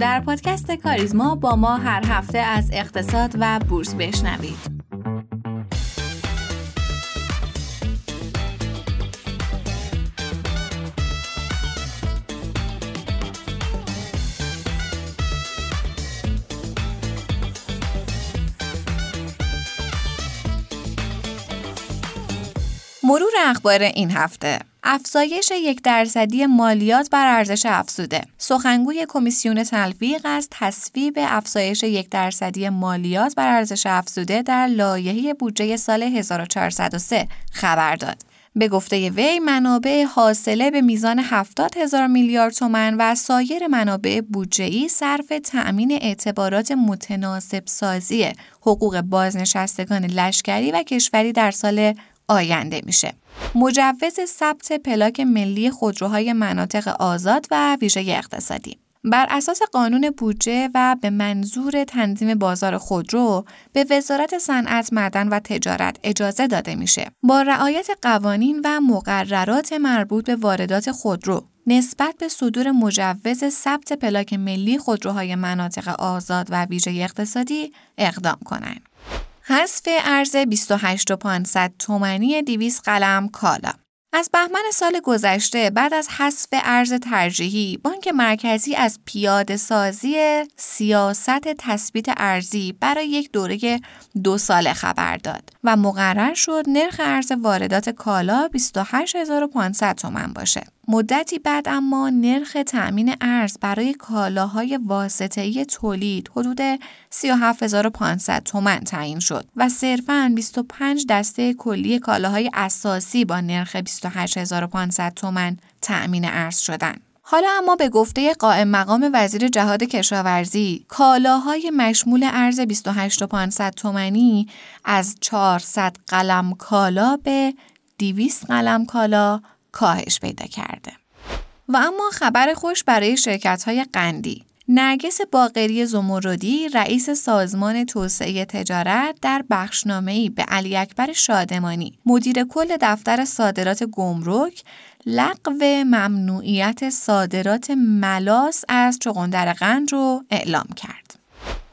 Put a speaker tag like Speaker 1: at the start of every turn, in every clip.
Speaker 1: در پادکست کاریزما با ما هر هفته از اقتصاد و بورس بشنوید. مرور اخبار این هفته افزایش یک درصدی مالیات بر ارزش افزوده. سخنگوی کمیسیون تلفیق از تصویب افزایش یک درصدی مالیات بر ارزش افزوده در لایحه بودجه سال 1403 خبر داد. به گفته وی منابع حاصله به میزان 70 هزار میلیارد تومن و سایر منابع بودجه‌ای صرف تأمین اعتبارات متناسب سازی حقوق بازنشستگان لشکری و کشوری در سال آینده میشه. مجوز ثبت پلاک ملی خودروهای مناطق آزاد و ویژه اقتصادی بر اساس قانون بودجه و به منظور تنظیم بازار خودرو به وزارت صنعت معدن و تجارت اجازه داده میشه با رعایت قوانین و مقررات مربوط به واردات خودرو نسبت به صدور مجوز ثبت پلاک ملی خودروهای مناطق آزاد و ویژه اقتصادی اقدام کنند. حذف ارز 28500 تومانی 200 قلم کالا. از بهمن سال گذشته بعد از حذف ارز ترجیحی بانک مرکزی از پیاده سازی سیاست تثبیت ارزی برای یک دوره دو ساله خبر داد. و مقرر شد نرخ ارز واردات کالا 28500 تومن باشه. مدتی بعد اما نرخ تأمین ارز برای کالاهای واسطه‌ای تولید حدود 37500 تومن تعیین شد و صرفاً 25 دسته کلی کالاهای اساسی با نرخ 28500 تومن تأمین ارز شدند. حالا اما به گفته قائم مقام وزیر جهاد کشاورزی کالاهای مشمول ارز 28500 تومنی از 400 قلم کالا به 200 قلم کالا کاهش پیدا کرده. و اما خبر خوش برای شرکت های قندی نرگس باقری زمردی رئیس سازمان توسعه تجارت در بخشنامه‌ای به علی اکبر شادمانی مدیر کل دفتر صادرات گمرک لغو ممنوعیت صادرات ملاس از چغندر قند رو اعلام کرد.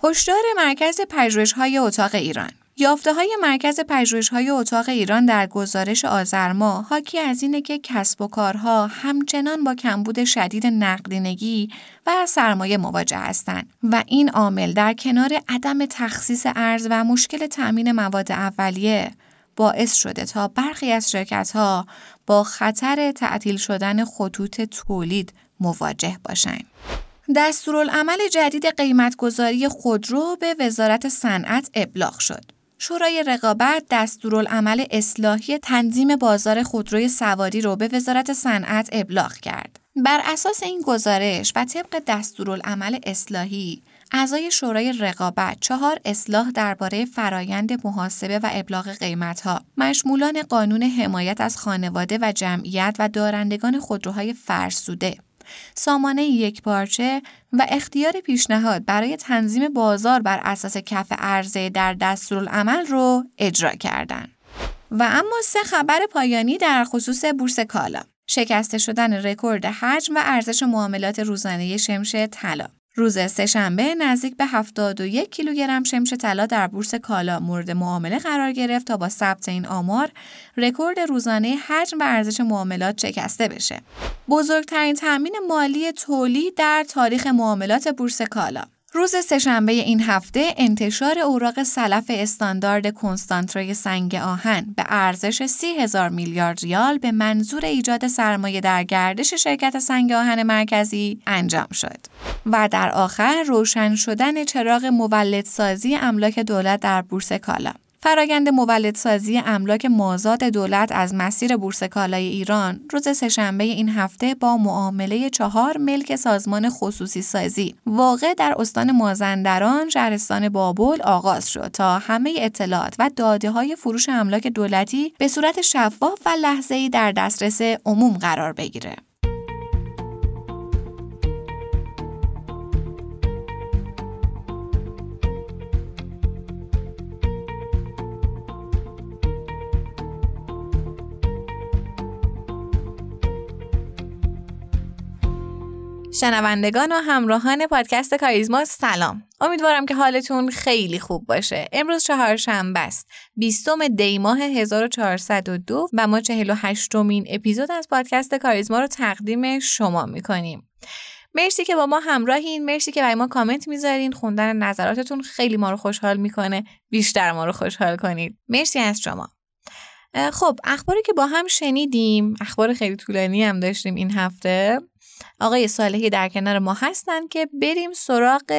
Speaker 1: هشدار مرکز پژوهش‌های اتاق ایران یافته های مرکز پژوهش های اتاق ایران در گزارش آذر ماه حاکی از اینه که کسب و کارها همچنان با کمبود شدید نقدینگی و سرمایه مواجه هستند و این عامل در کنار عدم تخصیص ارز و مشکل تأمین مواد اولیه باعث شده تا برخی از شرکت ها با خطر تعطیل شدن خطوط تولید مواجه باشند. دستورالعمل جدید قیمتگذاری خودرو به وزارت صنعت ابلاغ شد. شورای رقابت دستورالعمل اصلاحی تنظیم بازار خودروی سواری رو به وزارت صنعت ابلاغ کرد. بر اساس این گزارش و طبق دستورالعمل اصلاحی اعضای شورای رقابت چهار اصلاح درباره فرایند محاسبه و ابلاغ قیمتها مشمولان قانون حمایت از خانواده و جمعیت و دارندگان خودروهای فرسوده سامانه یک پارچه و اختیار پیشنهاد برای تنظیم بازار بر اساس کف عرضه در دستورالعمل رو اجرا کردند. و اما سه خبر پایانی در خصوص بورس کالا شکسته شدن رکورد حجم و ارزش معاملات روزانه شمش طلا روز سهشنبه نزدیک به 71 کیلوگرم شمش طلا در بورس کالا مورد معامله قرار گرفت تا با ثبت این آمار رکورد روزانه حجم و ارزش معاملات شکسته بشه. بزرگترین تأمین مالی تولید در تاریخ معاملات بورس کالا روز سهشنبه این هفته انتشار اوراق سلف استاندارد کنسانتره‌ی سنگ آهن به ارزش سی هزار میلیارد ریال به منظور ایجاد سرمایه در گردش شرکت سنگ آهن مرکزی انجام شد و در آخر روشن شدن چراغ مولدسازی املاک دولت در بورس کالا. فرایند مولدسازی املاک مازاد دولت از مسیر بورس کالای ایران روز سهشنبه این هفته با معامله چهار ملک سازمان خصوصی سازی واقع در استان مازندران شهرستان بابل آغاز شد تا همه اطلاعات و داده های فروش املاک دولتی به صورت شفاف و لحظه‌ای در دسترس عموم قرار بگیره. شنوندگان و همراهان پادکست کاریزما سلام. امیدوارم که حالتون خیلی خوب باشه. امروز چهارشنبه است. 20 دی ماه 1402 و ما 48 مین اپیزود از پادکست کاریزما رو تقدیم شما می‌کنیم. مرسی که با ما همراهین. مرسی که برای ما کامنت می‌ذارین. خوندن نظراتتون خیلی ما رو خوشحال می‌کنه. بیشتر ما رو خوشحال کنید. مرسی از شما. خب اخباری که با هم شنیدیم اخبار خیلی طولانی هم داشتیم این هفته. آقای صالحی در کنار ما هستن که بریم سراغ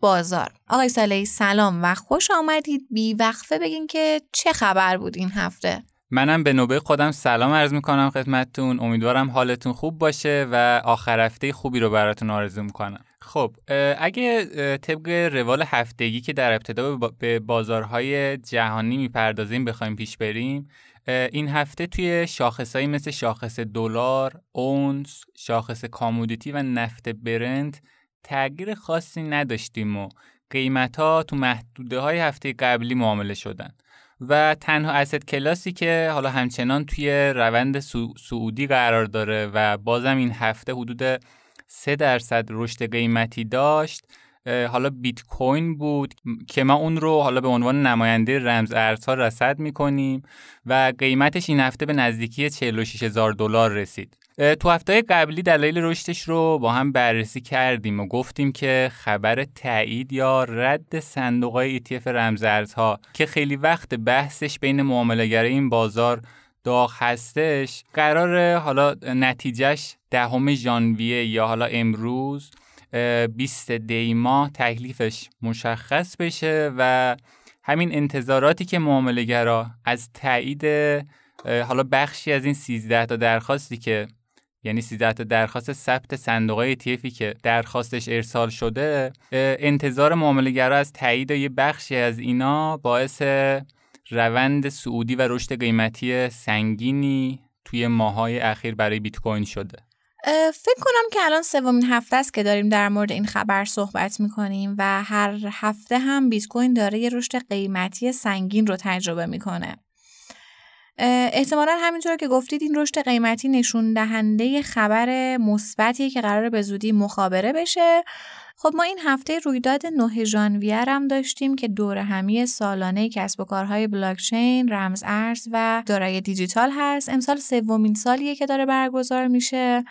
Speaker 1: بازار. آقای صالحی سلام و خوش آمدید. بی وقفه بگین که چه خبر بود این هفته؟
Speaker 2: منم به نوبه خودم سلام عرض می‌کنم خدمتتون. امیدوارم حالتون خوب باشه و آخر هفته خوبی رو براتون آرزو می‌کنم. خب اگه طبق روال هفتگی که در ابتدا به بازارهای جهانی می‌پردازیم بخوایم پیش بریم این هفته توی شاخصهایی مثل شاخص دلار، اونس، شاخص کامودیتی و نفت برند تغییر خاصی نداشتیم و قیمت ها تو محدوده های هفته قبلی معامله شدن. و تنها اسید کلاسی که حالا همچنان توی روند سعودی قرار داره و بازم این هفته حدود 3 درصد رشد قیمتی داشت حالا بیت کوین بود که ما اون رو حالا به عنوان نماینده رمز ارزها رصد می‌کنیم و قیمتش این هفته به نزدیکی 46 هزار دلار رسید. تو هفته قبلی دلایل رشدش رو با هم بررسی کردیم و گفتیم که خبر تایید یا رد صندوق های ETF رمز ارزها که خیلی وقت بحثش بین معاملهگر این بازار داغ هستش قرار حالا نتیجهش دهم ژانویه یا حالا امروز 20 دیما تکلیفش مشخص بشه و همین انتظاراتی که معاملهگرا از تایید حالا بخشی از این 13 تا درخواستی که یعنی 13 تا درخواست ثبت صندوق ETF که درخواستش ارسال شده انتظار معاملهگرا از تایید یه بخشی از اینا باعث روند سعودی و رشد قیمتی سنگینی توی ماهای اخیر برای بیت کوین شده.
Speaker 1: فکر کنم که الان سومین هفته است که داریم در مورد این خبر صحبت می‌کنیم و هر هفته هم بیت کوین داره یه رشد قیمتی سنگین رو تجربه می‌کنه. احتمالا همینطور که گفتید این رشد قیمتی نشون دهنده خبر مثبتی که قرار به زودی مخابره بشه خب ما این هفته رویداد 9 ژانویه هم داشتیم که دور همی سالانه کسب و کارهای بلاکچین، رمز ارز و دارای دیجیتال هست. امسال سومین سالیه که داره برگزار میشه.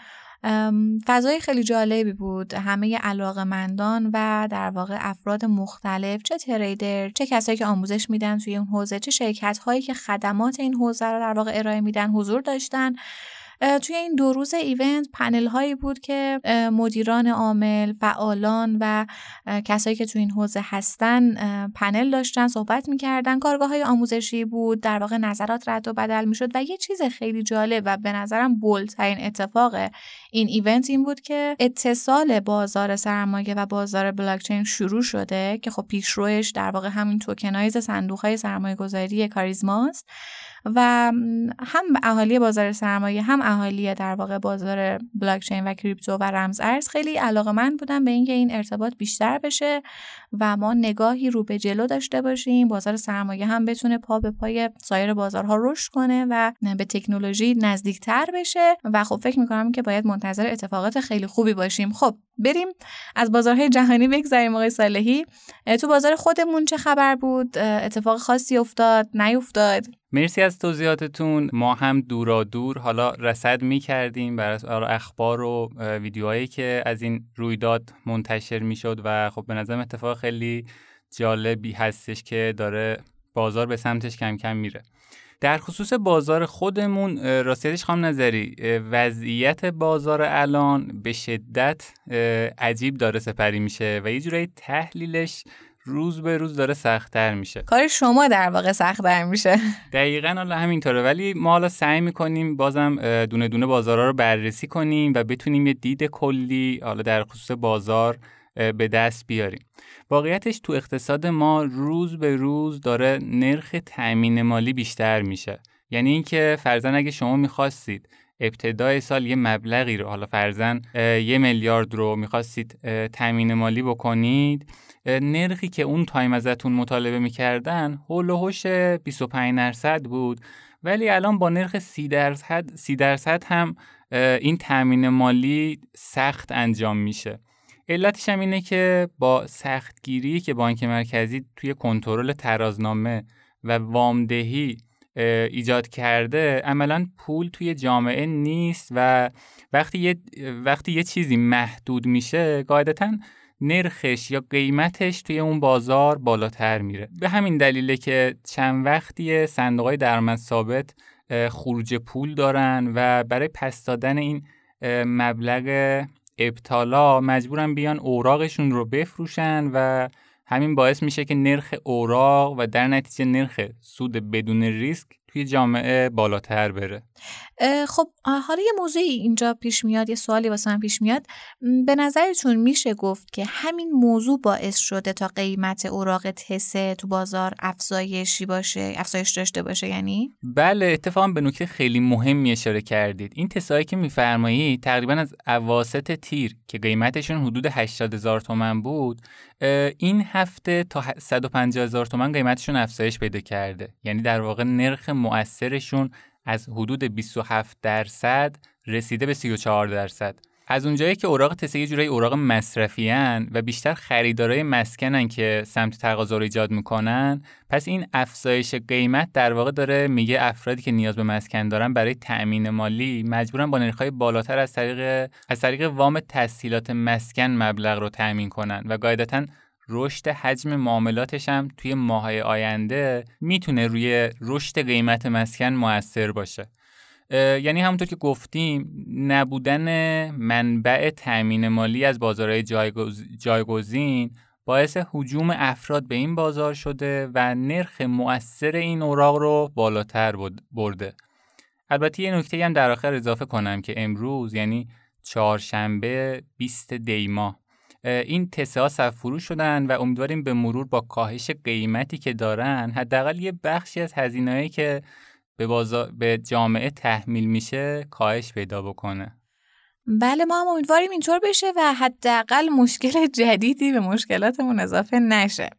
Speaker 1: فضای خیلی جالبی بود. همه علاقمندان و در واقع افراد مختلف چه تریدر چه کسایی که آموزش میدن توی این حوزه چه شرکت هایی که خدمات این حوزه رو در واقع ارائه میدن حضور داشتن. توی این دو روز event پنل هایی بود که مدیران عامل، فعالان و کسایی که توی این حوزه هستن پنل داشتن صحبت می‌کردن. کارگاه های آموزشی بود در واقع نظرات رد و بدل می‌شد و یه چیز خیلی جالب و به نظرم bold ترین اتفاق این event این بود که اتصال بازار سرمایه و بازار بلاکچین شروع شده که خب پیشروش در واقع همین tokenize صندوق های سرمایه گذاری کاریزماست و هم اهالی بازار سرمایه هم اهالی در واقع بازار بلاکچین و کریپتو و رمز ارز خیلی علاقمند بودن به اینکه این ارتباط بیشتر بشه و ما نگاهی رو به جلو داشته باشیم بازار سرمایه هم بتونه پا به پای سایر بازارها رشد کنه و به تکنولوژی نزدیکتر بشه و خب فکر می‌کنم که باید منتظر اتفاقات خیلی خوبی باشیم. خب بریم از بازارهای جهانی بگذریم آقای صالحی. تو بازار خودمون چه خبر بود؟ اتفاق خاصی افتاد نیفتاد؟
Speaker 2: مرسی از توضیحاتتون. ما هم دورا دور حالا رصد می کردیم بر اخبار و ویدیوهایی که از این رویداد منتشر می شد و خب به نظرم اتفاق خیلی جالبی هستش که داره بازار به سمتش کم کم میره. در خصوص بازار خودمون راستیتش خواهم نظری وضعیت بازار الان به شدت عجیب داره سپری میشه و یه جورایی تحلیلش روز به روز داره سختتر میشه.
Speaker 1: کار شما در واقع سختتر میشه.
Speaker 2: دقیقا حالا همینطوره. ولی ما حالا سعی می‌کنیم بازم دونه دونه بازارها رو بررسی کنیم و بتونیم یه دید کلی حالا در خصوص بازار به دست بیاریم. واقعیتش تو اقتصاد ما روز به روز داره نرخ تأمین مالی بیشتر میشه. یعنی اینکه فرزن اگه شما می‌خواستید ابتدای سال یه مبلغی رو حالا فرزن یه میلیارد رو می‌خواستید تأمین مالی بکنید نرخی که اون تایم ازتون مطالبه می‌کردن هول و هوش 25 درصد بود. ولی الان با نرخ سی درصد سی درصد هم این تامین مالی سخت انجام میشه. علتش هم اینه که با سختگیری که بانک مرکزی توی کنترل ترازنامه و وامدهی ایجاد کرده عملا پول توی جامعه نیست و وقتی یه, وقتی یه چیزی محدود میشه قاعدتا نرخش یا قیمتش توی اون بازار بالاتر میره. به همین دلیله که چند وقتی صندوق های درآمد ثابت خروج پول دارن و برای پس دادن این مبلغ ابتالا مجبورن بیان اوراقشون رو بفروشن و همین باعث میشه که نرخ اوراق و در نتیجه نرخ سود بدون ریسک توی جامعه بالاتر بره.
Speaker 1: خب حالا یه موضوعی اینجا پیش میاد یه سوالی واسه من پیش میاد. به نظرتون میشه گفت که همین موضوع باعث شده تا قیمت اوراق تسه تو بازار افزایشی باشه افزایش داشته باشه یعنی؟
Speaker 2: بله اتفاقا به نکته خیلی مهمی اشاره کردید. این تسایی که میفرمایید تقریبا از اواسط تیر که قیمتشون حدود 80 هزار تومن بود این هفته تا 150 هزار تومن قیمتشون افزایش پیدا کرده. یعنی در واقع نرخ مؤثرشون از حدود 27 درصد رسیده به 34 درصد. از اونجایی که اوراق تسه یه جورایی اوراق مصرفی و بیشتر خریدارای مسکنن که سمت تقاضا رو ایجاد می‌کنن پس این افزایش قیمت در واقع داره میگه افرادی که نیاز به مسکن دارن برای تأمین مالی مجبورن با نرخ‌های بالاتر از طریق از طریق وام تسهیلات مسکن مبلغ رو تأمین کنن و قاعدتا رشد حجم معاملاتش هم توی ماهای آینده می‌تونه روی رشد قیمت مسکن موثر باشه. یعنی همونطور که گفتیم نبودن منبع تأمین مالی از بازارهای جایگزین باعث حجوم افراد به این بازار شده و نرخ مؤثر این اوراق رو بالاتر برده. البته یه نکته هم در آخر اضافه کنم که امروز یعنی چهارشنبه 20 دیما این تسه ها فروش شدن و امیدواریم به مرور با کاهش قیمتی که دارن حداقل یه بخشی از هزینه‌ای که به, بازار، به جامعه تحمیل میشه کاهش پیدا بکنه.
Speaker 1: بله ما هم امیدواریم اینطور بشه و حداقل مشکل جدیدی به مشکلاتمون اضافه نشه.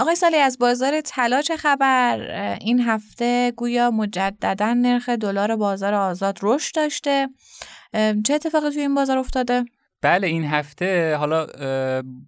Speaker 1: آقای سالی از بازار طلا چه خبر این هفته گویا مجددا نرخ دلار بازار آزاد رشد داشته. چه اتفاقی توی این بازار افتاده؟
Speaker 2: بله این هفته حالا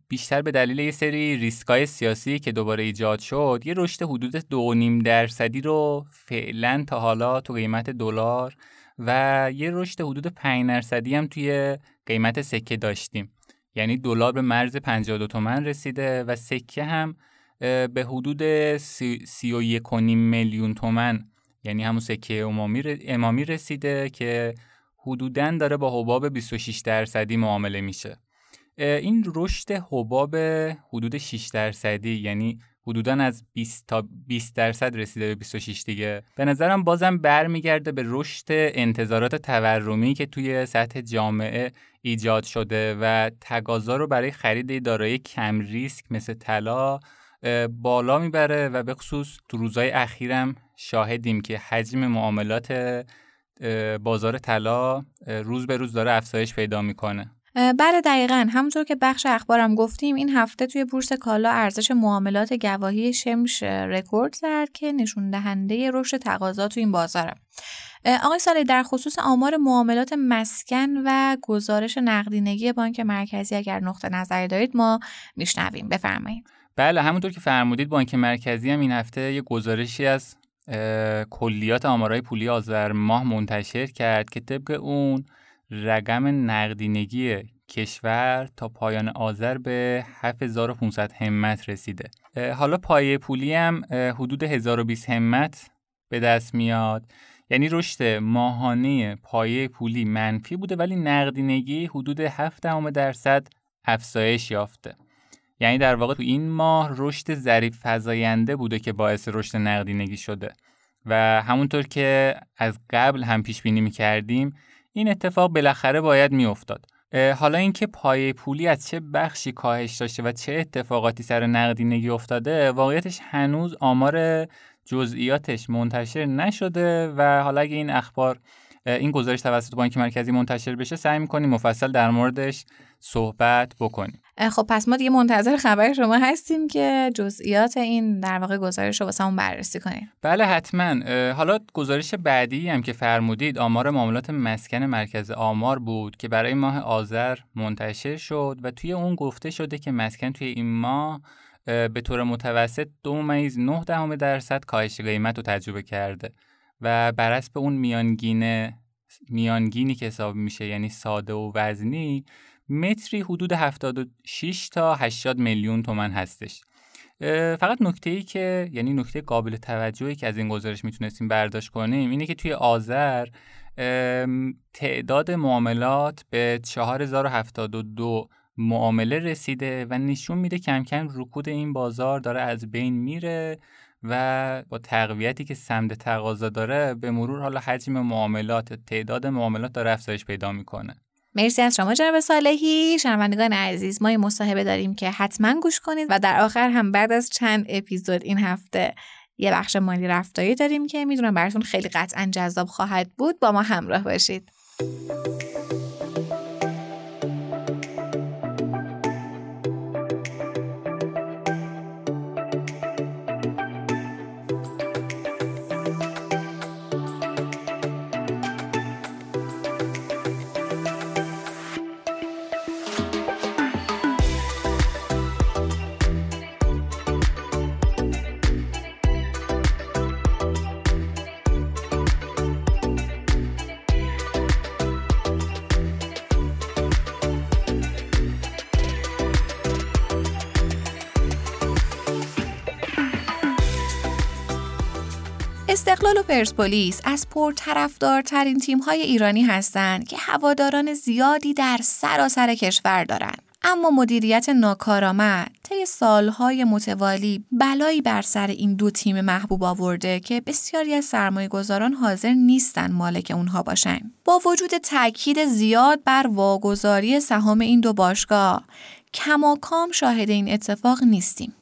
Speaker 2: بیشتر به دلیل یه سری ریسکای سیاسی که دوباره ایجاد شد یه رشد حدود دو نیم درصدی رو فعلا تا حالا تو قیمت دلار و یه رشد حدود 5 درصدی هم توی قیمت سکه داشتیم. یعنی دلار به مرز 52 تومن رسیده و سکه هم به حدود 31 میلیون تومن یعنی همون سکه امامی رسیده که حدوداً داره با حباب 26 درصدی معامله میشه. این رشد حباب حدود 6 درصدی یعنی حدودا از 20 تا 20 درصد رسیده به 26 دیگه. به نظرم بازم برمیگرده به رشد انتظارات تورمی که توی سطح جامعه ایجاد شده و تقاضا رو برای خرید دارایی کم ریسک مثل طلا بالا می‌بره و به خصوص تو روزهای اخیرم شاهدیم که حجم معاملات بازار طلا روز به روز داره افزایش پیدا می‌کنه.
Speaker 1: بله دقیقا. همونطور که بخش اخبارم گفتیم این هفته توی بورس کالا ارزش معاملات گواهی شمش رکورد زد که نشون دهنده رشد تقاضا تو این بازاره. آقای سالی در خصوص آمار معاملات مسکن و گزارش نقدینگی بانک مرکزی اگر نقطه نظری دارید ما میشنویم. بفرمایید.
Speaker 2: بله همونطور که فرمودید بانک مرکزی هم این هفته یه گزارشی از کلیات آمارای پولی آذر ماه منتشر کرد که طبق اون رقم نقدینگی کشور تا پایان آذر به 7500 همت رسیده. حالا پایه پولی هم حدود 1020 همت به دست میاد. یعنی رشد ماهانه پایه پولی منفی بوده ولی نقدینگی حدود 7 درصد افزایش یافته. یعنی در واقع تو این ماه رشد ظریف فزاینده بوده که باعث رشد نقدینگی شده. و همونطور که از قبل هم پیش بینی می‌کردیم این اتفاق بالاخره باید میافتاد. حالا اینکه پایه پولی از چه بخشی کاهش داشته و چه اتفاقاتی سر نقدینگی افتاده واقعیتش هنوز آمار جزئیاتش منتشر نشده و حالا اگه این اخبار این گزارش توسط بانک مرکزی منتشر بشه سعی می‌کنیم مفصل در موردش صحبت بکنیم.
Speaker 1: خب پس ما دیگه منتظر خبر شما هستیم که جزئیات این در واقع گزارش رو واسه بررسی کنیم.
Speaker 2: بله حتما. حالا گزارش بعدی هم که فرمودید آمار معاملات مسکن مرکز آمار بود که برای ماه آذر منتشر شد و توی اون گفته شده که مسکن توی این ماه به طور متوسط دو ممیز نه دهم درصد کاهش قیمت رو تجربه کرده. و بر به اون میانگین میانگینی که حساب میشه یعنی ساده و وزنی متری حدود 76 تا 80 میلیون تومن هستش. فقط نکته ای که یعنی نکته قابل توجهی که از این گزارش می‌تونستیم برداشت کنیم اینه که توی آذر تعداد معاملات به 4072 معامله رسیده و نشون میده کم کم رکود این بازار داره از بین میره. و با تقویتی که سمت تقاضا داره به مرور حالا حجم معاملات تعداد معاملات داره افزایش پیدا می‌کنه.
Speaker 1: مرسی از شما جناب صالحی. شنوندگان عزیز ما یه مصاحبه داریم که حتما گوش کنید و در آخر هم بعد از چند اپیزود این هفته یه بخش مالی رفتاری داریم که می‌دونم براتون خیلی قطعا جذاب خواهد بود. با ما همراه باشید. پرسپولیس از پرطرفدارترین تیم‌های ایرانی هستند که هواداران زیادی در سراسر کشور دارند. اما مدیریت ناکارآمد طی سالهای متوالی بلایی بر سر این دو تیم محبوب آورده که بسیاری از سرمایه گذاران حاضر نیستن مالک اونها باشن. با وجود تاکید زیاد بر واگذاری سهام این دو باشگاه کماکام شاهد این اتفاق نیستیم.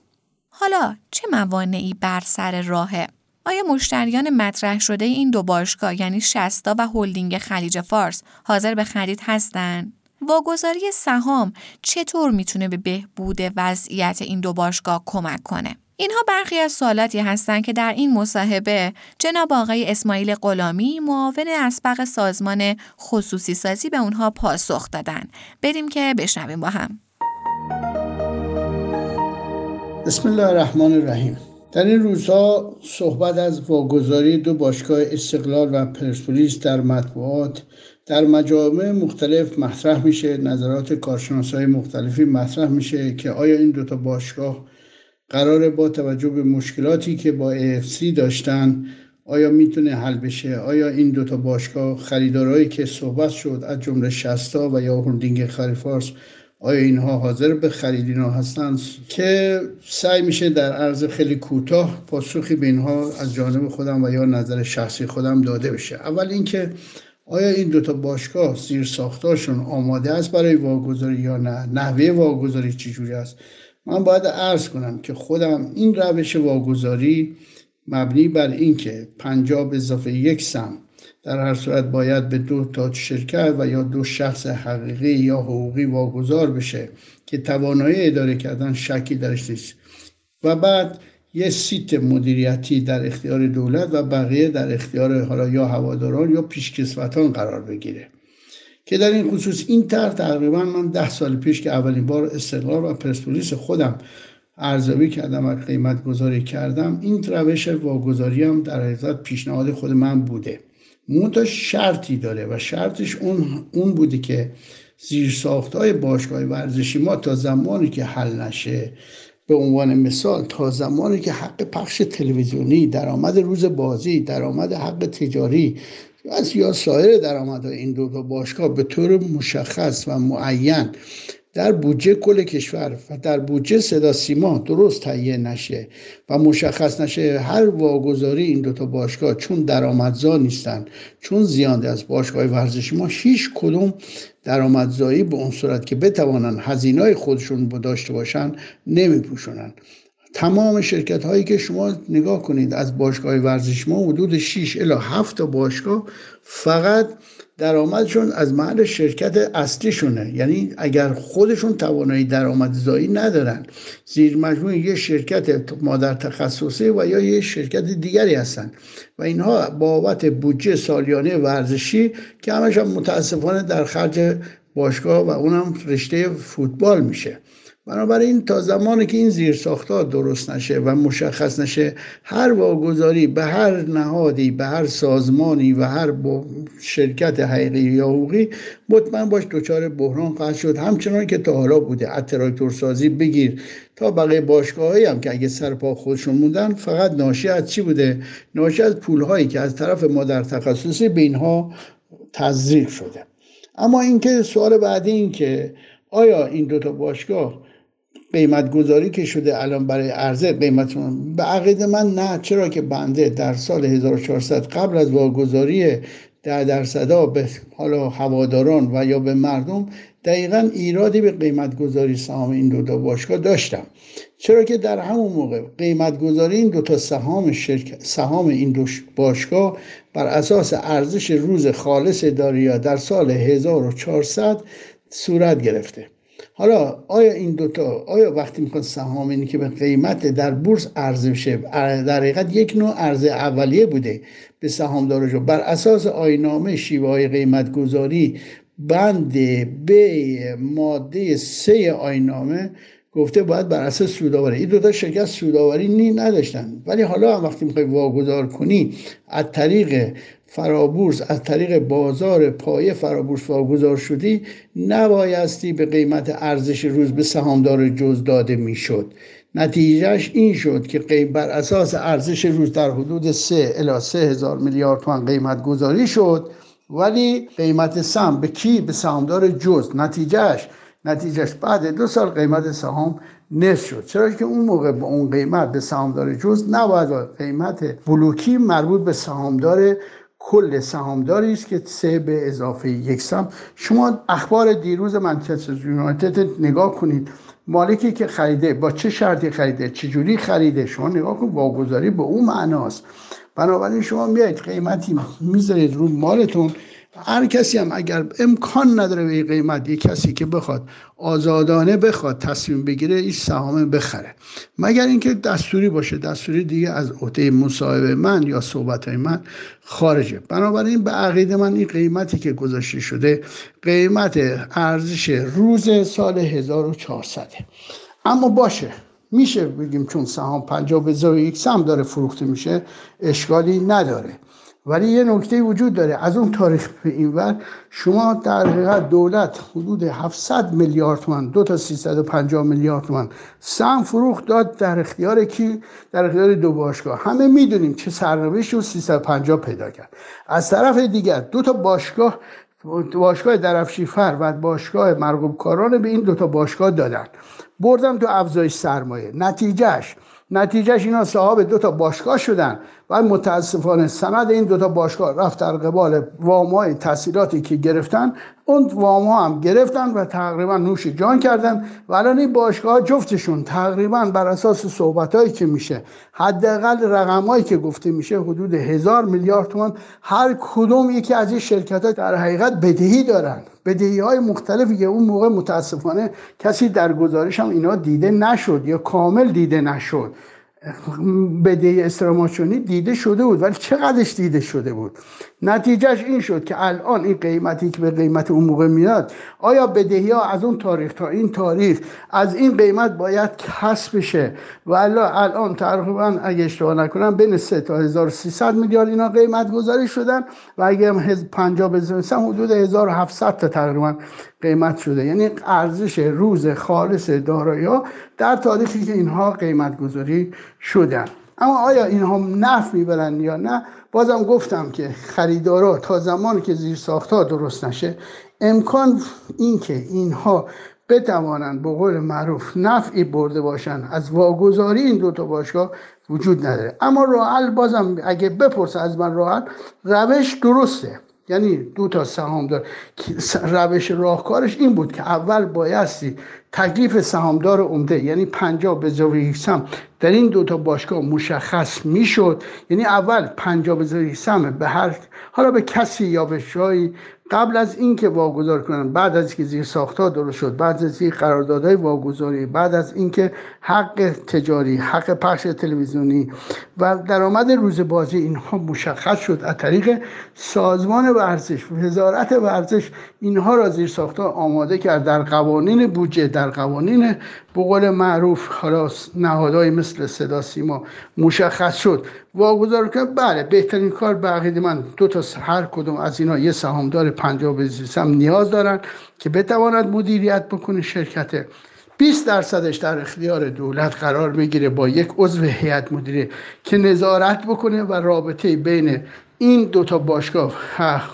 Speaker 1: حالا چه موانعی بر سر راهه؟ آیا مشتریان مطرح شده این دو باشگاه یعنی شستا و هلدینگ خلیج فارس حاضر به خرید هستند؟ واگذاری سهام چطور می‌تونه به بهبود وضعیت این دو باشگاه کمک کنه؟ اینها برخی از سوالاتی هستند که در این مصاحبه جناب آقای اسماعیل غلامی معاون اسبق سازمان خصوصی سازی به اونها پاسخ دادن. بریم که بشنویم با هم.
Speaker 3: بسم الله الرحمن الرحیم در این روزها صحبت از واگذاری دو باشگاه استقلال و پرسپولیس در مطبوعات در مجامع مختلف مطرح میشه نظرات کارشناسای مختلفی مطرح میشه که آیا این دوتا باشگاه قرار با توجه به مشکلاتی که با AFC داشتن آیا می‌تونه حل بشه؟ آیا این دوتا باشگاه خریدارهایی که صحبت شد از جمله شستا و یا هلدینگ خریفارس آیا اینها حاضر به خرید اینها هستند که سعی میشه در عرض خیلی کوتاه پاسخی به اینها از جانب خودم و یا نظر شخصی خودم داده بشه. اول اینکه آیا این دوتا باشگاه زیر ساختاشون آماده است برای واگذاری یا نه؟ نحوه واگذاری چجوری است؟ من باید عرض کنم که خودم این روش واگذاری مبنی بر اینکه پنجاب اضافه یک سم در هر صورت باید به دو تا شرکت و یا دو شخص حقیقی یا حقوقی واگذار بشه که توانایی اداره کردن شکی درش نیست. و بعد یه سیت مدیریتی در اختیار دولت و بقیه در اختیار حالا یا هواداران یا پیشکسوتان قرار بگیره. که در این خصوص این طرح تقریبا من ده سال پیش که اولین بار استقلال و پرسپولیس خودم ارزیابی کردم و قیمت گذاری کردم این روش واگذاری هم در حقیقت پیشنهاد خود من بوده. منتها شرطی داره و شرطش اون, اون بوده که زیر ساخت های باشگاه ورزشی ما تا زمانی که حل نشه به عنوان مثال تا زمانی که حق پخش تلویزیونی درآمد روز بازی درآمد حق تجاری از یا سایر درآمدهای این دو باشگاه به طور مشخص و معین در بودجه کل کشور و در بودجه صدا سیما درست تهیه نشه و مشخص نشه هر واگذاری این دوتا باشگاه چون درآمدزا نیستن چون زیانده از باشگاه ورزشی ما هیچ کدوم درآمدزایی به اون صورت که بتوانن هزینه خودشون داشته باشن نمیپوشونن. تمام شرکت هایی که شما نگاه کنید از باشگاه ورزش ما حدود 6 الی 7 باشگاه فقط درآمدشون از محل شرکت اصلیشونه. یعنی اگر خودشون توانایی درآمدزایی ندارن زیر مجموعه یه شرکت مادر تخصصی و یا یه شرکت دیگری هستن. و اینها بابت بودجه سالیانه ورزشی که همش متاسفانه در خرج باشگاه و اونم رشته فوتبال میشه. بنابراین تا زمانی که این زیر ساختار درست نشه و مشخص نشه هر واگذاری به هر نهادی به هر سازمانی و هر شرکت حقیقی یا حقوقی مطمئن باش دچار بحران خواهد شد. همچنان که تا حالا بوده. از تراکتور سازی بگیر. تا بقیه باشگاهایی هم که اگه سر پا خودشون موندن فقط ناشی از چی بوده؟ ناشی از پولهایی که از طرف مادر تخصصی به اینها تزریق شده. اما اینکه سوال بعدی این که آیا این دوتا باشگاه قیمت گذاری که شده الان برای عرضه قیمتون به عقیده من نه. چرا که بنده در سال 1400 قبل از واگذاری در درصدا به حالا هواداران و یا به مردم دقیقا ایرادی به قیمت گذاری سهام این دوتا باشگاه داشتم. چرا که در همون موقع قیمت گذاری این دوتا سهام شرکت سهام این دو باشگاه بر اساس ارزش روز خالص داریا در سال 1400 صورت گرفته. حالا آیا این دوتا آیا وقتی می‌خواد سهام اینی که به قیمت در بورس عرضه بشه در حقیقت یک نوع عرضه اولیه بوده به سهامدارشو بر اساس آینامه شیوه های قیمت گذاری بند به ماده سه آینامه گفته باید بر اساس سوداوری این دو تا شرکت سوداوری نی نداشتن. ولی حالا هم وقتی می‌خوای واگذار کنی از طریق فرابورس از طریق بازار پایه فرابورس واگذار شدی نبایستی به قیمت ارزش روز به سهامدار جز داده می‌شد. نتیجهش این شد که بر اساس ارزش روز در حدود 3 الی 3 هزار میلیارد تومان قیمت گذاری شد ولی قیمت سهم به کی؟ به سهامدار جز. نتیجهش نتیجهش بعد دو سال قیمت سهام نصف شد. چرا که اون موقع با اون قیمت به سهامدار جز نباید قیمت بلوکی مربوط به سهامدار کل سهامداری است که سه به اضافه یک سهم. شما اخبار دیروز منچستر یونایتد نگاه کنید. مالکی که خریده با چه شرطی خریده؟ جوری خریده؟ شما نگاه کن واگذاری به اون معناست. بنابراین شما میایید قیمتی می‌ذارید رو مالتون. هر کسی هم اگر امکان نداره به این قیمت یک کسی که بخواد آزادانه بخواد تصمیم بگیره این سهام بخره. مگر اینکه دستوری باشه دستوری دیگه از عهده مصاحبه من یا صحبت های من خارجه. بنابراین به عقیده من این قیمتی که گذاشته شده قیمت ارزش روز سال 1400 اما باشه میشه بگیم چون سهام 50 به یک سهم داره فروخته میشه اشکالی نداره. ولی یه نکته وجود داره. از اون تاریخ به این ور شما در حقیقت دولت حدود 700 میلیارد تومان دو تا 350 میلیارد تومان سهم فروخت داد در اختیار کی؟ در اختیار دو باشگاه. همه می‌دونیم چه سرنوشتی و 350 پیدا کرد. از طرف دیگر دو تا باشگاه باشگاه درفشیفر و باشگاه مرغوب کاران به این دو تا باشگاه دادن. بردم تو افزایش سرمایه. نتیجهش نتیجهش اینا صاحب دو تا باشگاه شدن. و متاسفانه سند این دوتا باشگاه رفت در قبال وام تحصیلاتی که گرفتن اون وام ها هم گرفتن و تقریبا نوش جان کردن و الان این باشگاه جفتشون تقریبا بر اساس صحبت هایی که میشه حداقل رقم هایی که گفته میشه حدود هزار میلیارد تومان هر کدوم یکی از این شرکت ها در حقیقت بدهی دارن. بدهی های مختلفی که اون موقع متاسفانه کسی در گزارش هم اینا دیده نشد یا کامل دیده نشد. بدهی استراماچونی دیده شده بود ولی چقدرش دیده شده بود؟ نتیجهش این شد که الان این قیمتی که به قیمت اون موقع میاد آیا بدهی ها از اون تاریخ تا این تاریخ از این قیمت باید کسب بشه؟ و الان تقریبا اگه اشتباه نکنم بین 3 تا 1300 میلیارد اینا قیمت گذاری شدن و اگه هم 50 بزنسم حدود 1700 تا تقریبا قیمت شده. یعنی ارزش روز خالص دارایی در تاریخی که اینها قیمت گذاری شدن. اما آیا اینها نفع می‌برن یا نه؟ بازم گفتم که خریدارا تا زمانی که زیر ساختها درست نشه امکان اینکه اینها بتوانند به قول معروف نفعی برده باشند از واگذاری این دو تا باشگاه وجود نداره. اما راحل بازم اگه بپرسه از من راحل روش درسته. یعنی دو تا سهام دار. روش راهکارش این بود که اول بایستی تکلیف سهامدار عمده یعنی 50 به در این دو تا باشگاه مشخص می‌شد. یعنی اول 50 به به هر حالا به کسی یا به شایی قبل از اینکه واگذار کنن بعد از اینکه زیر ساختها درست شد بعد از اینکه قراردادهای واگذاری بعد از اینکه حق تجاری حق پخش تلویزیونی و درآمد روز بازی اینها مشخص شد از طریق سازمان ورزش وزارت ورزش اینها را زیر ساختها آماده کرد در قوانین بودجه در قوانین به قول معروف حالا نهادهای مثل صدا سیما مشخص شد. واگذار که بله بهترین کار به من دو تا هر کدوم از اینا یه سهامدار 50 هم نیاز دارن که بتواند مدیریت بکنه شرکت. 20 درصدش در اختیار دولت قرار بگیره با یک عضو هیئت مدیره که نظارت بکنه و رابطه بین این دو تا باشگاه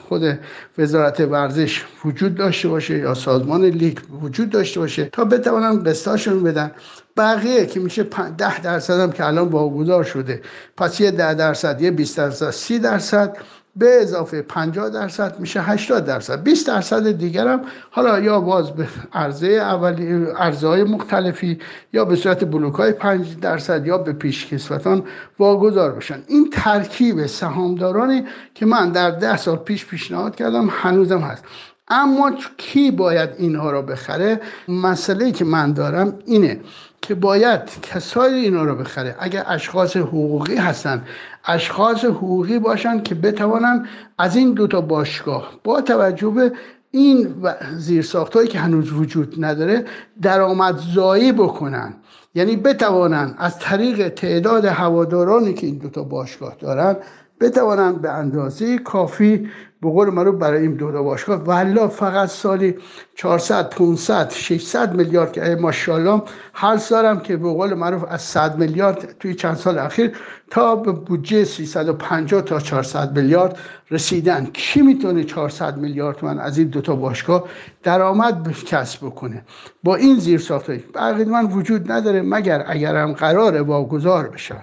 Speaker 3: خود وزارت ورزش وجود داشته باشه یا سازمان لیگ وجود داشته باشه تا بتوانن قسطاشون بدن. بقیه که میشه ده درصد هم که الان واگذار شده. پس یه ده درصد یه 20 درصد سی درصد به اضافه 50 درصد میشه 80 درصد. 20 درصد دیگر هم حالا یا باز به عرضه اولی عرضه های مختلفی یا به صورت بلوک های 5 درصد یا به پیشکسوتان واگذار بشن. این ترکیب سهامدارانی که من در ده سال پیش پیشنهاد کردم هنوزم هست. اما کی باید اینها را بخره؟ مسئله که من دارم اینه که باید کسایی اینا رو بخره. اگر اشخاص حقوقی هستن اشخاص حقوقی باشن که بتوانن از این دوتا باشگاه با توجه به این زیرساختهایی که هنوز وجود نداره درآمدزایی بکنن. یعنی بتوانن از طریق تعداد هوادارانی که این دوتا باشگاه دارن بتوانن به اندازه کافی به قول معروف برای این دو باشگاه. والا فقط سالی 400 500 600 میلیارد که ماشاءالله. هر سالم که به قول معروف از 100 میلیارد توی چند سال اخیر تا به بودجه 350 تا 400 میلیارد رسیدن. کی می‌تونه 400 میلیارد من از این دوتا باشگاه درآمد کسب بکنه؟ با این زیر ساختایی بقید من وجود نداره مگر اگرم قرار واگذار بشه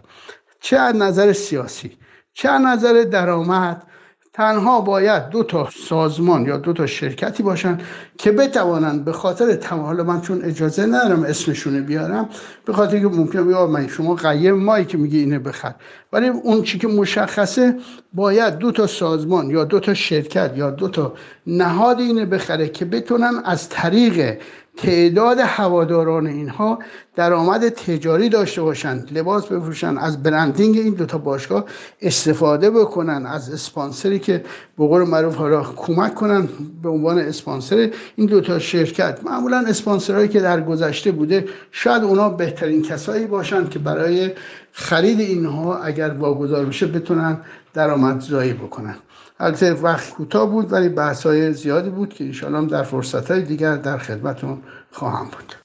Speaker 3: چه از نظر سیاسی چه از نظر درآمد تنها باید دو تا سازمان یا دو تا شرکتی باشن که بتوانند به خاطر تمام من چون اجازه ندارم اسمشونه بیارم به خاطر که ممکنه بیا من شما قیم مایی که میگه اینه بخر. ولی اون چی که مشخصه باید دو تا سازمان یا دو تا شرکت یا دو تا نهاد اینه بخره که بتونن از طریق تعداد هواداران اینها درآمد تجاری داشته باشند لباس بفروشن از برندینگ این دوتا باشگاه استفاده بکنن از اسپانسری که به قول معروف حالا کمک کنن به عنوان اسپانسر این دوتا شرکت معمولا اسپانسرهایی که در گذشته بوده شاید اونا بهترین کسایی باشند که برای خرید اینها اگر واگذار بشه بتونن درآمدزایی بکنن. البته وقت کوتاه بود ولی بحث های زیادی بود که انشاءالله در فرصت های دیگر در خدمتون خواهم بود.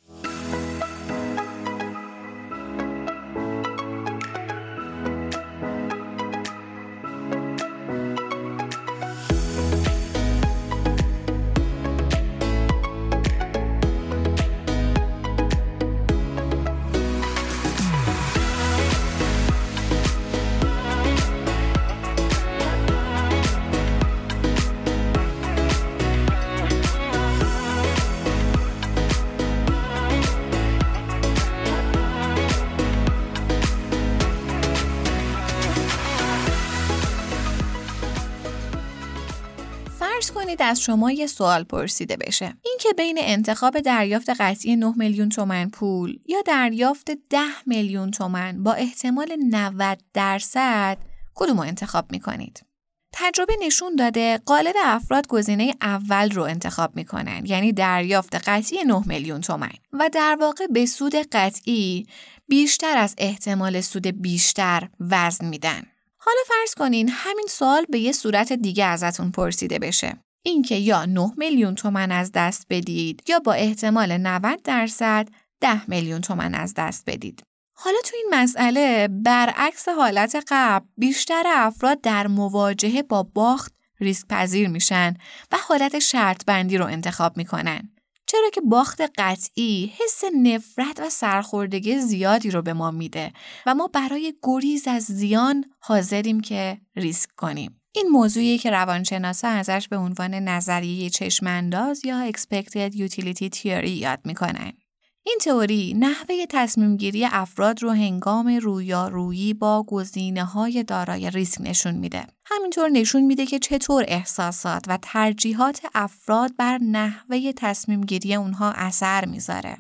Speaker 1: از شما یه سوال پرسیده بشه. اینکه بین انتخاب دریافت قطعی 9 میلیون تومن پول یا دریافت 10 میلیون تومن با احتمال 90 درصد کدوم رو انتخاب می‌کنید؟ تجربه نشون داده قالب افراد گزینه اول رو انتخاب می‌کنن یعنی دریافت قطعی 9 میلیون تومن و در واقع به سود قطعی بیشتر از احتمال سود بیشتر وزن میدن. حالا فرض کنین همین سوال به یه صورت دیگه ازتون پرسیده بشه. اینکه یا 9 میلیون تومن از دست بدید یا با احتمال 90 درصد 10 میلیون تومن از دست بدید. حالا تو این مسئله برعکس حالت قبل بیشتر افراد در مواجهه با باخت ریسک پذیر میشن و حالت شرط بندی رو انتخاب می‌کنن. چرا که باخت قطعی حس نفرت و سرخوردگی زیادی رو به ما میده و ما برای گریز از زیان حاضریم که ریسک کنیم. این موضوعی که روانشناسا ازش به عنوان نظریه چشمانداز یا expected utility theory یاد می‌کنن. این تئوری نحوه تصمیم گیری افراد رو هنگام رویارویی با گزینه های دارای ریسک نشون میده. همینطور نشون میده که چطور احساسات و ترجیحات افراد بر نحوه تصمیم گیری اونها اثر می‌ذاره.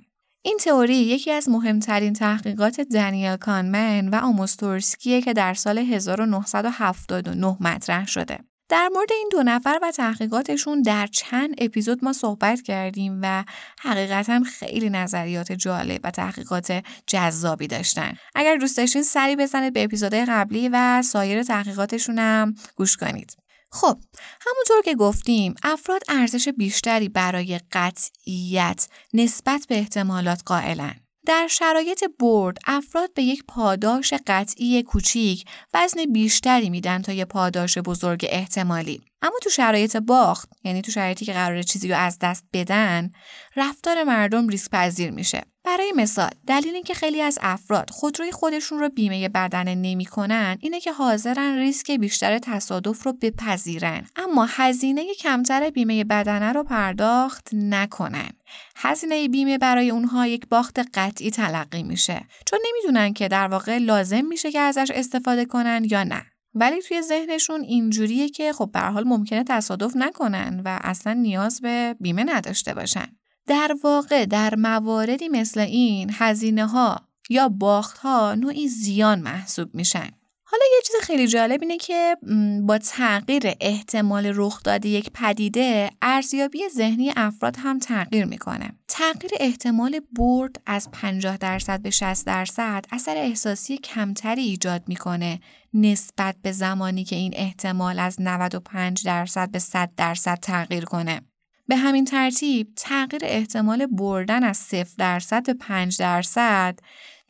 Speaker 1: این تئوری یکی از مهمترین تحقیقات دنیل کانمن و آموستورسکیه که در سال 1979 مطرح شده. در مورد این دو نفر و تحقیقاتشون در چند اپیزود ما صحبت کردیم و حقیقتا خیلی نظریات جالب و تحقیقات جذابی داشتن. اگر دوست داشتین سری بزنید به اپیزودهای قبلی و سایر تحقیقاتشون هم گوش کنید. خب همونطور که گفتیم افراد ارزش بیشتری برای قطعیت نسبت به احتمالات قائلن. در شرایط برد افراد به یک پاداش قطعی کوچیک وزن بیشتری میدن تا یه پاداش بزرگ احتمالی اما تو شرایط باخت یعنی تو شرایطی که قرار چیزی رو از دست بدن رفتار مردم ریسک پذیر میشه برای مثال دلیل اینکه خیلی از افراد خودروی خودشون رو بیمه بدنه نمی‌کنن اینه که حاضرن ریسک بیشتر تصادف رو بپذیرن. اما هزینه کمتر بیمه بدنه رو پرداخت نکنن. هزینه بیمه برای اونها یک باخت قطعی تلقی میشه. چون نمی‌دونن که در واقع لازم میشه که ازش استفاده کنن یا نه. ولی توی ذهنشون اینجوریه که خب به حال ممکنه تصادف نکنن و اصلا نیاز به بیمه نداشته باشن. در واقع در مواردی مثل این هزینه ها یا باخت ها نوعی زیان محسوب میشن. حالا یه چیز خیلی جالب اینه که با تغییر احتمال رخ داده یک پدیده ارزیابی ذهنی افراد هم تغییر می‌کنه. تغییر احتمال برد از 50 درصد به 60 درصد اثر احساسی کمتری ایجاد می‌کنه نسبت به زمانی که این احتمال از 95 درصد به 100 درصد تغییر کنه. به همین ترتیب تغییر احتمال بردن از 0 درصد به 5 درصد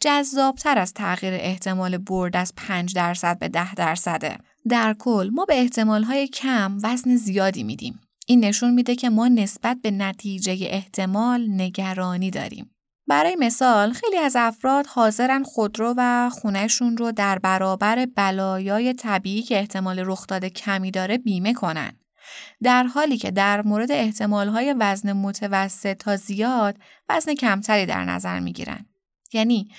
Speaker 1: جذابتر از تغییر احتمال برد از 5 درصد به 10 درصده. در کل ما به احتمالهای کم وزن زیادی میدیم. این نشون میده که ما نسبت به نتیجه احتمال نگرانی داریم. برای مثال خیلی از افراد حاضرن خودرو و خونهشون رو در برابر بلایای طبیعی که احتمال رخ داده کمی داره بیمه کنن. در حالی که در مورد احتمالهای وزن متوسط تا زیاد وزن کمتری در نظر می‌گیرن. یعنی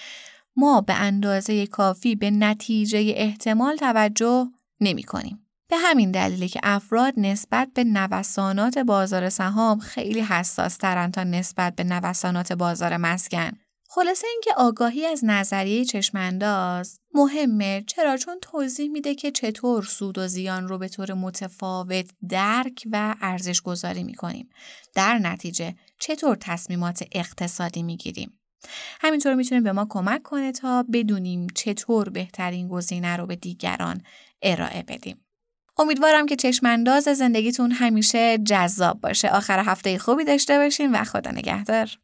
Speaker 1: ما به اندازه کافی به نتیجه احتمال توجه نمی کنیم. به همین دلیلی که افراد نسبت به نوسانات بازار سهام خیلی حساس ترن تا نسبت به نوسانات بازار مسکن. خلاصه اینکه آگاهی از نظریه چشمانداز مهمه چرا چون توضیح میده که چطور سود و زیان رو به طور متفاوت درک و ارزش گذاری می‌کنیم. در نتیجه چطور تصمیمات اقتصادی می‌گیریم. همینطور می‌تونه به ما کمک کنه تا بدونیم چطور بهترین گزینه رو به دیگران ارائه بدیم. امیدوارم که چشمانداز زندگیتون همیشه جذاب باشه. آخر هفته خوبی داشته باشین و خدا نگهدار.